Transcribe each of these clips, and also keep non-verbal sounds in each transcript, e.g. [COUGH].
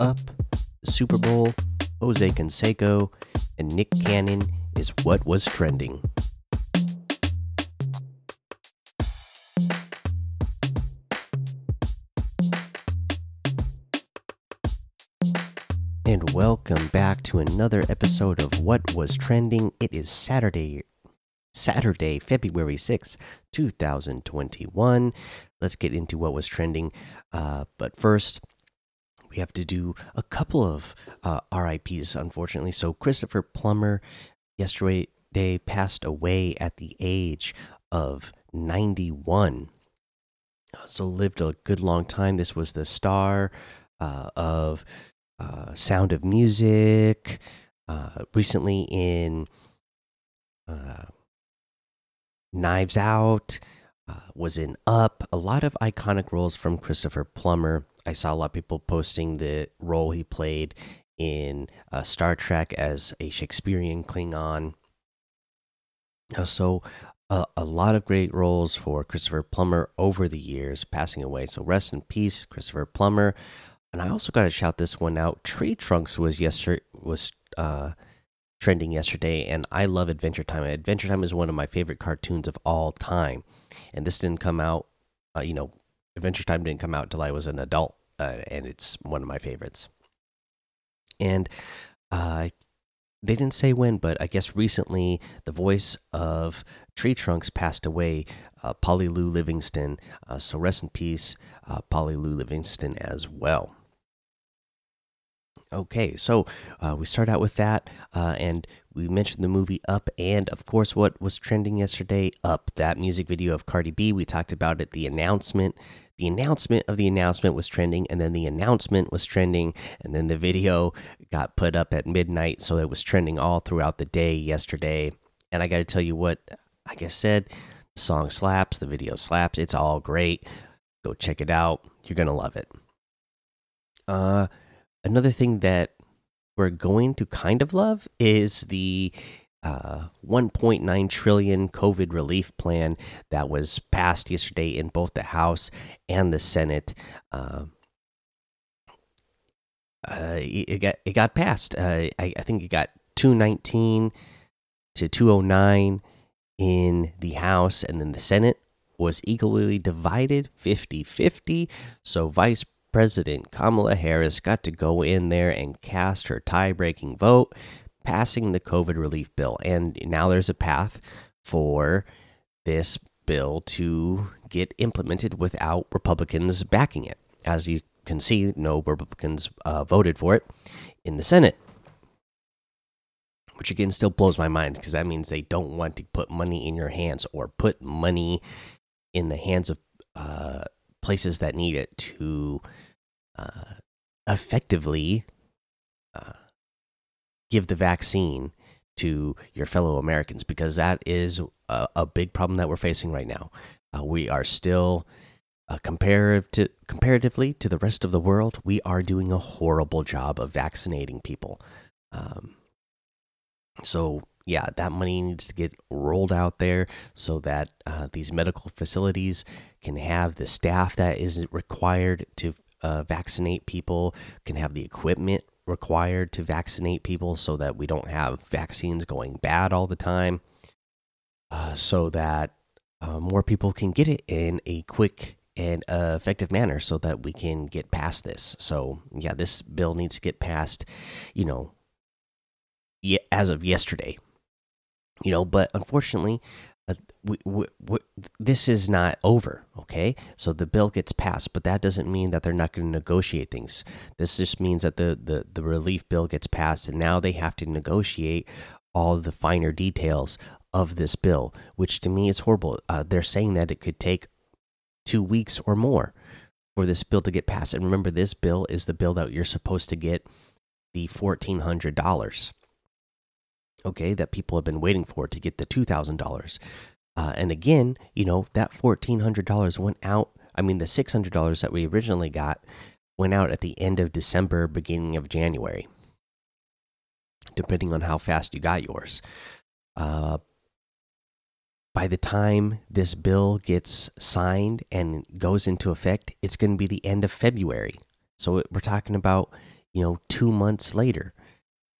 up, the Super Bowl, Jose Canseco, and Nick Cannon is what was trending. And welcome back to another episode of What Was Trending. It is Saturday, Saturday, February 6th, 2021. Let's get into what was trending. Uh, but first, we have to do a couple of uh, RIPs, unfortunately. So, Christopher Plummer yesterday passed away at the age of 91. Uh, so, lived a good long time. This was the star uh, of uh, Sound of Music. Uh, recently in uh, Knives Out, uh, was in Up. A lot of iconic roles from Christopher Plummer. I saw a lot of people posting the role he played in uh, Star Trek as a Shakespearean Klingon. Uh, so, uh, a lot of great roles for Christopher Plummer over the years, passing away. So, rest in peace, Christopher Plummer. And I also got to shout this one out. Tree Trunks was yesterday was uh, trending yesterday, and I love Adventure Time. Adventure Time is one of my favorite cartoons of all time, and this didn't come out. Uh, you know, Adventure Time didn't come out until I was an adult, uh, and it's one of my favorites. And uh, they didn't say when, but I guess recently the voice of Tree Trunks passed away, uh, Polly Lou Livingston. Uh, so rest in peace, uh, Polly Lou Livingston as well. Okay, so uh, we start out with that, uh, and we mentioned the movie Up, and of course, what was trending yesterday, Up, that music video of Cardi B. We talked about it, the announcement. The announcement of the announcement was trending, and then the announcement was trending, and then the video got put up at midnight, so it was trending all throughout the day yesterday. And I got to tell you what, like I said, the song slaps, the video slaps, it's all great. Go check it out, you're gonna love it. Uh, another thing that we're going to kind of love is the uh, 1.9 trillion COVID relief plan that was passed yesterday in both the House and the Senate. Uh, uh, it got it got passed. Uh, I, I think it got 219 to 209 in the House, and then the Senate was equally divided 50 50. So Vice President Kamala Harris got to go in there and cast her tie breaking vote, passing the COVID relief bill. And now there's a path for this bill to get implemented without Republicans backing it. As you can see, no Republicans uh, voted for it in the Senate. Which again still blows my mind because that means they don't want to put money in your hands or put money in the hands of uh, places that need it to uh, effectively uh, give the vaccine to your fellow Americans because that is a, a big problem that we're facing right now. Uh, we are still uh, comparative to, comparatively to the rest of the world, we are doing a horrible job of vaccinating people. Um, so yeah, that money needs to get rolled out there so that uh, these medical facilities can have the staff that is required to uh, vaccinate people, can have the equipment required to vaccinate people so that we don't have vaccines going bad all the time, uh, so that uh, more people can get it in a quick and uh, effective manner so that we can get past this. So, yeah, this bill needs to get passed, you know, as of yesterday. You know, but unfortunately, uh, we, we, we, this is not over. Okay, so the bill gets passed, but that doesn't mean that they're not going to negotiate things. This just means that the, the the relief bill gets passed, and now they have to negotiate all the finer details of this bill, which to me is horrible. Uh, they're saying that it could take two weeks or more for this bill to get passed. And remember, this bill is the bill that you're supposed to get the fourteen hundred dollars okay, that people have been waiting for to get the $2,000. Uh, and again, you know, that $1,400 went out. I mean, the $600 that we originally got went out at the end of December, beginning of January, depending on how fast you got yours. Uh, by the time this bill gets signed and goes into effect, it's going to be the end of February. So we're talking about, you know, two months later.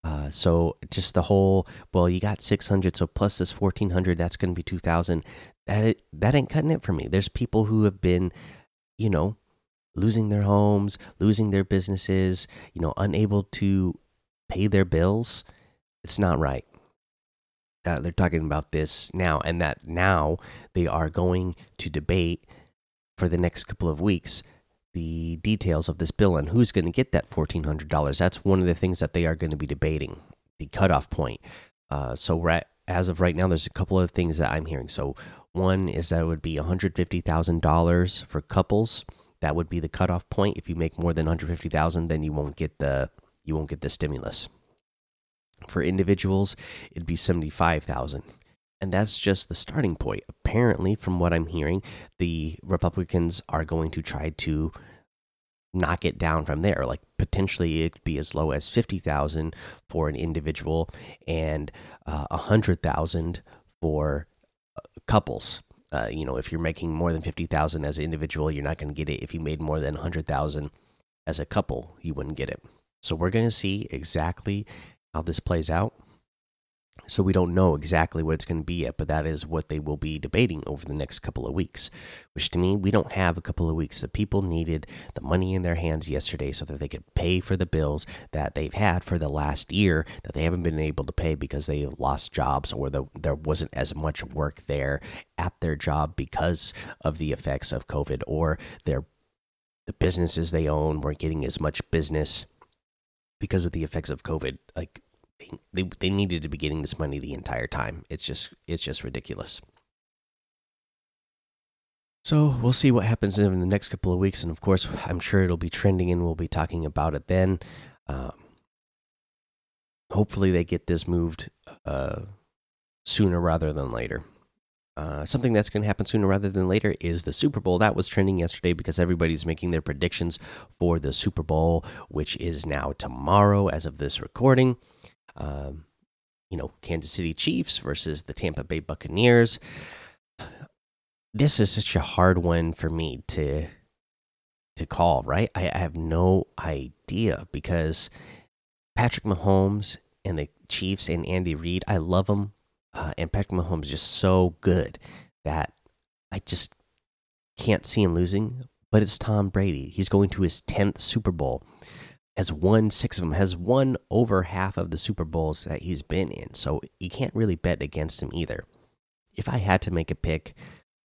Uh, so just the whole well, you got 600, so plus this 1400, that's going to be 2000. That that ain't cutting it for me. There's people who have been, you know, losing their homes, losing their businesses, you know, unable to pay their bills. It's not right. Uh, they're talking about this now, and that now they are going to debate for the next couple of weeks the details of this bill and who's going to get that $1,400. That's one of the things that they are going to be debating, the cutoff point. Uh, so, right, as of right now, there's a couple of things that I'm hearing. So, one is that it would be $150,000 for couples. That would be the cutoff point. If you make more than 150,000, then you won't get the you won't get the stimulus. For individuals, it'd be 75,000 and that's just the starting point. Apparently, from what I'm hearing, the Republicans are going to try to knock it down from there. Like potentially, it could be as low as fifty thousand for an individual and uh, a uh, hundred thousand for uh, couples. Uh, you know, if you're making more than fifty thousand as an individual, you're not going to get it. If you made more than a hundred thousand as a couple, you wouldn't get it. So we're going to see exactly how this plays out so we don't know exactly what it's going to be yet, but that is what they will be debating over the next couple of weeks. Which to me, we don't have a couple of weeks. The people needed the money in their hands yesterday so that they could pay for the bills that they've had for the last year that they haven't been able to pay because they lost jobs or the, there wasn't as much work there at their job because of the effects of COVID or their the businesses they own weren't getting as much business because of the effects of COVID. Like they, they needed to be getting this money the entire time. It's just it's just ridiculous. So we'll see what happens in the next couple of weeks, and of course, I'm sure it'll be trending, and we'll be talking about it then. Um, hopefully, they get this moved uh, sooner rather than later. Uh, something that's going to happen sooner rather than later is the Super Bowl. That was trending yesterday because everybody's making their predictions for the Super Bowl, which is now tomorrow as of this recording um, you know, Kansas City Chiefs versus the Tampa Bay Buccaneers. This is such a hard one for me to to call, right? I, I have no idea because Patrick Mahomes and the Chiefs and Andy Reid, I love them, uh, and Patrick Mahomes is just so good that I just can't see him losing. But it's Tom Brady. He's going to his tenth Super Bowl has won six of them, has won over half of the Super Bowls that he's been in. So you can't really bet against him either. If I had to make a pick,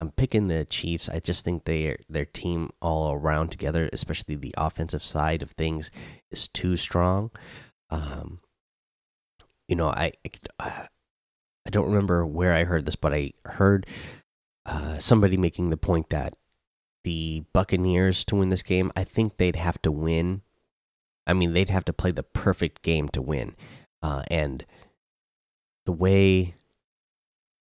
I'm picking the Chiefs. I just think they their team all around together, especially the offensive side of things, is too strong. Um, you know, I I don't remember where I heard this, but I heard uh, somebody making the point that the Buccaneers to win this game, I think they'd have to win I mean, they'd have to play the perfect game to win. Uh, and the way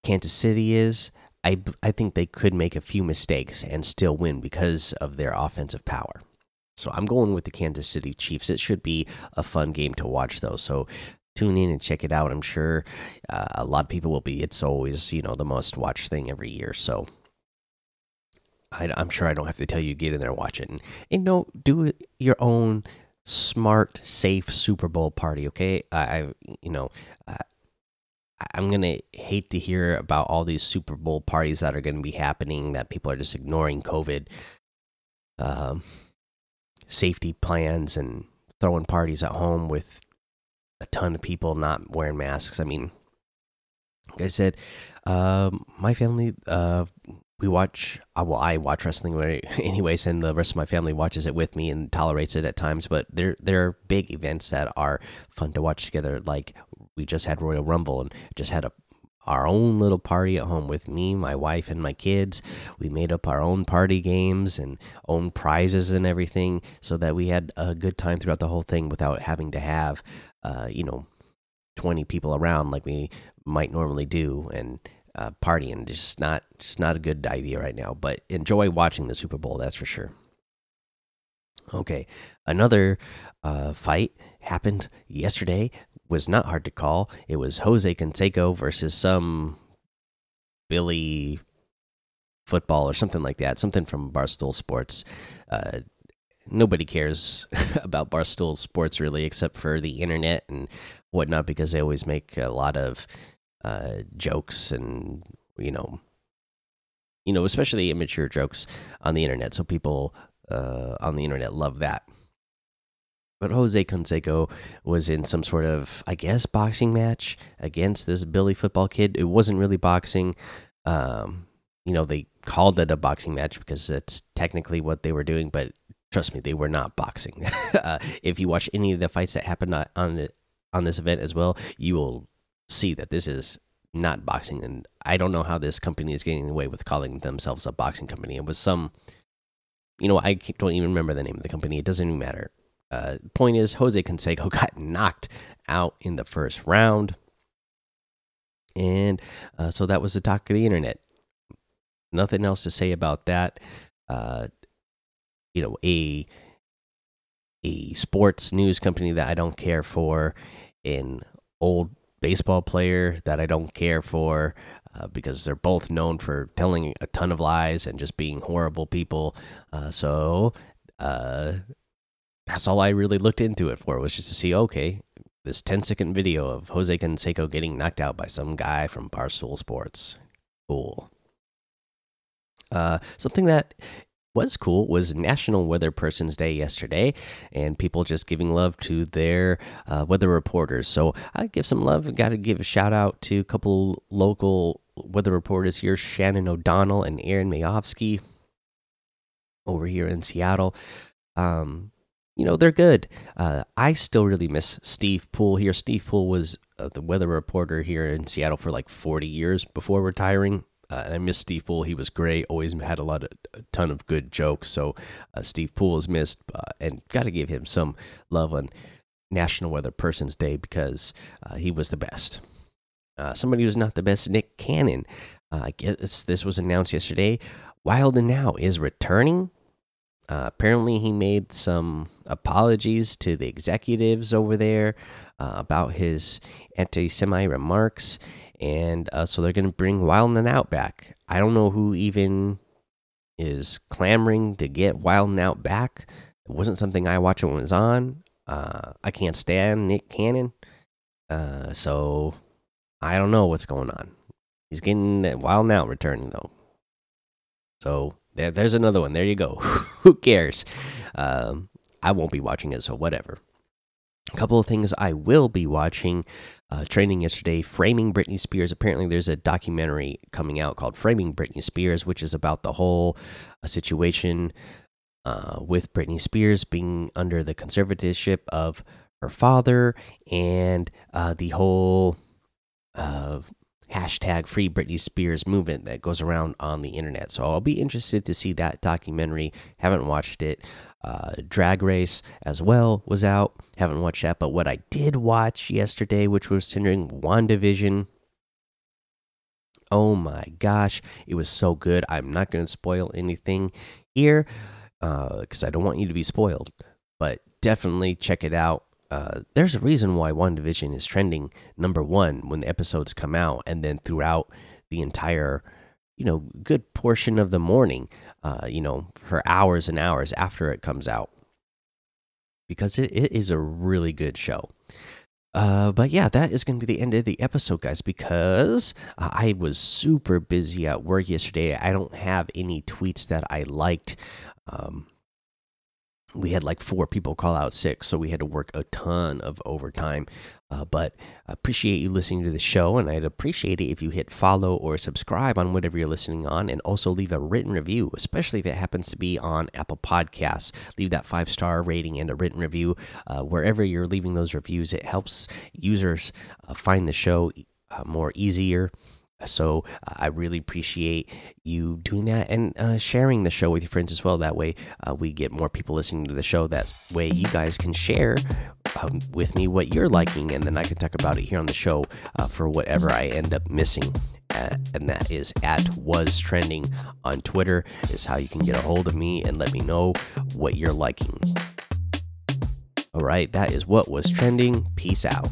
Kansas City is, I I think they could make a few mistakes and still win because of their offensive power. So I'm going with the Kansas City Chiefs. It should be a fun game to watch, though. So tune in and check it out. I'm sure uh, a lot of people will be. It's always you know the most watched thing every year. So I, am sure I don't have to tell you get in there watch it and, and you know do it your own smart, safe Super Bowl party. Okay, I, you know, I, I'm gonna hate to hear about all these Super Bowl parties that are to be happening that people are just ignoring COVID um, safety plans and throwing parties at home with a ton of people not wearing masks. I mean, like I said, um, my family, uh, we watch uh, well i watch wrestling [LAUGHS] anyways and the rest of my family watches it with me and tolerates it at times but there there are big events that are fun to watch together. Like we just had royal rumble and just had a our own little party at home with me my wife and my kids. We made up our own party games and own prizes and everything so that we had a good time throughout the whole thing without having to have uh, you know 20 people around like we might normally do. And uh, partying. Just not just not a good idea right now. But enjoy watching the Super Bowl. That's for sure. Okay, another uh, fight happened yesterday. Was not hard to call. It was Jose Canseco versus some Billy football or something like that. Something from Barstool Sports. Uh, nobody cares [LAUGHS] about Barstool Sports really, except for the internet and whatnot, because they always make a lot of uh, jokes and you know, you know, especially immature jokes on the internet. So people uh, on the internet love that. But Jose Canseco was in some sort of, I guess, boxing match against this Billy football kid. It wasn't really boxing. Um, you know, they called it a boxing match because that's technically what they were doing, but trust me, they were not boxing. [LAUGHS] uh, if you watch any of the fights that happened on the on this event as well, you will see that this is not boxing. And I don't know how this company is getting away with calling themselves a boxing company. It was some, you know, I don't even remember the name of the company. It doesn't even matter. Uh, point is, Jose Canseco [LAUGHS] got knocked out in the first round. And uh, so that was the talk of the internet. Nothing else to say about that. Uh, you know, a a sports news company that I don't care for, in old baseball player that I don't care for, uh, because they're both known for telling a ton of lies and just being horrible people. Uh, so uh, that's all I really looked into it for was just to see, okay, this 10 second video of Jose Canseco getting knocked out by some guy from Barstool Sports. Cool. Uh, something that was cool was National Weather Person's Day yesterday, and people just giving love to their uh, weather reporters. So I give some love. Got to give a shout out to a couple local weather reporters here Shannon O'Donnell and Aaron Mayovsky over here in Seattle. Um, you know, they're good. Uh, I still really miss Steve Pool here. Steve Pool was uh, the weather reporter here in Seattle for like 40 years before retiring. Uh, and I miss Steve Pool. He was great. Always had a lot of a ton of good jokes. So uh, Steve Poole is missed, uh, and got to give him some love on National Weather Person's Day because uh, he was the best. Uh, somebody who's not the best, Nick Cannon. Uh, I guess this was announced yesterday. Wild 'N Out is returning. apparently, he made some apologies to the executives over there about his anti-Semite remarks and uh, so they're going to bring Wild 'N Out back. I don't know who even is clamoring to get Wild 'N Out back. It wasn't something I watched when it was on. Uh, I can't stand Nick Cannon, uh, so I don't know what's going on. He's getting Wild 'N Out returning though, so there, there's another one. There you go. [LAUGHS] who cares? Um, I won't be watching it, so whatever. Couple of things I will be watching uh, training yesterday. Framing Britney Spears. Apparently, there's a documentary coming out called Framing Britney Spears, which is about the whole uh, situation uh, with Britney Spears being under the conservatorship of her father and uh, the whole uh, hashtag Free Britney Spears movement that goes around on the internet. So I'll be interested to see that documentary. Haven't watched it. Uh, Drag Race as well was out. Haven't watched that, but what I did watch yesterday, which was centering WandaVision. Oh my gosh, it was so good. I'm not going to spoil anything here because uh, I don't want you to be spoiled, but definitely check it out. Uh, there's a reason why WandaVision is trending number one when the episodes come out, and then throughout the entire you know good portion of the morning uh, you know for hours and hours after it comes out because it, it is a really good show uh, but yeah, that is going to be the end of the episode, guys, because uh, I was super busy at work yesterday. I don't have any tweets that I liked. Um, we had like four people call out sick, so we had to work a ton of overtime. Uh, but I appreciate you listening to the show, and I'd appreciate it if you hit follow or subscribe on whatever you're listening on, and also leave a written review, especially if it happens to be on Apple Podcasts. Leave that five star rating and a written review uh, wherever you're leaving those reviews. It helps users uh, find the show uh, more easier. So I really appreciate you doing that and uh, sharing the show with your friends as well. That way, uh, we get more people listening to the show. That way, you guys can share um, with me what you're liking, and then I can talk about it here on the show uh, for whatever I end up missing. Uh, and that is at was trending on Twitter is how you can get a hold of me and let me know what you're liking. All right, that is what was trending. Peace out.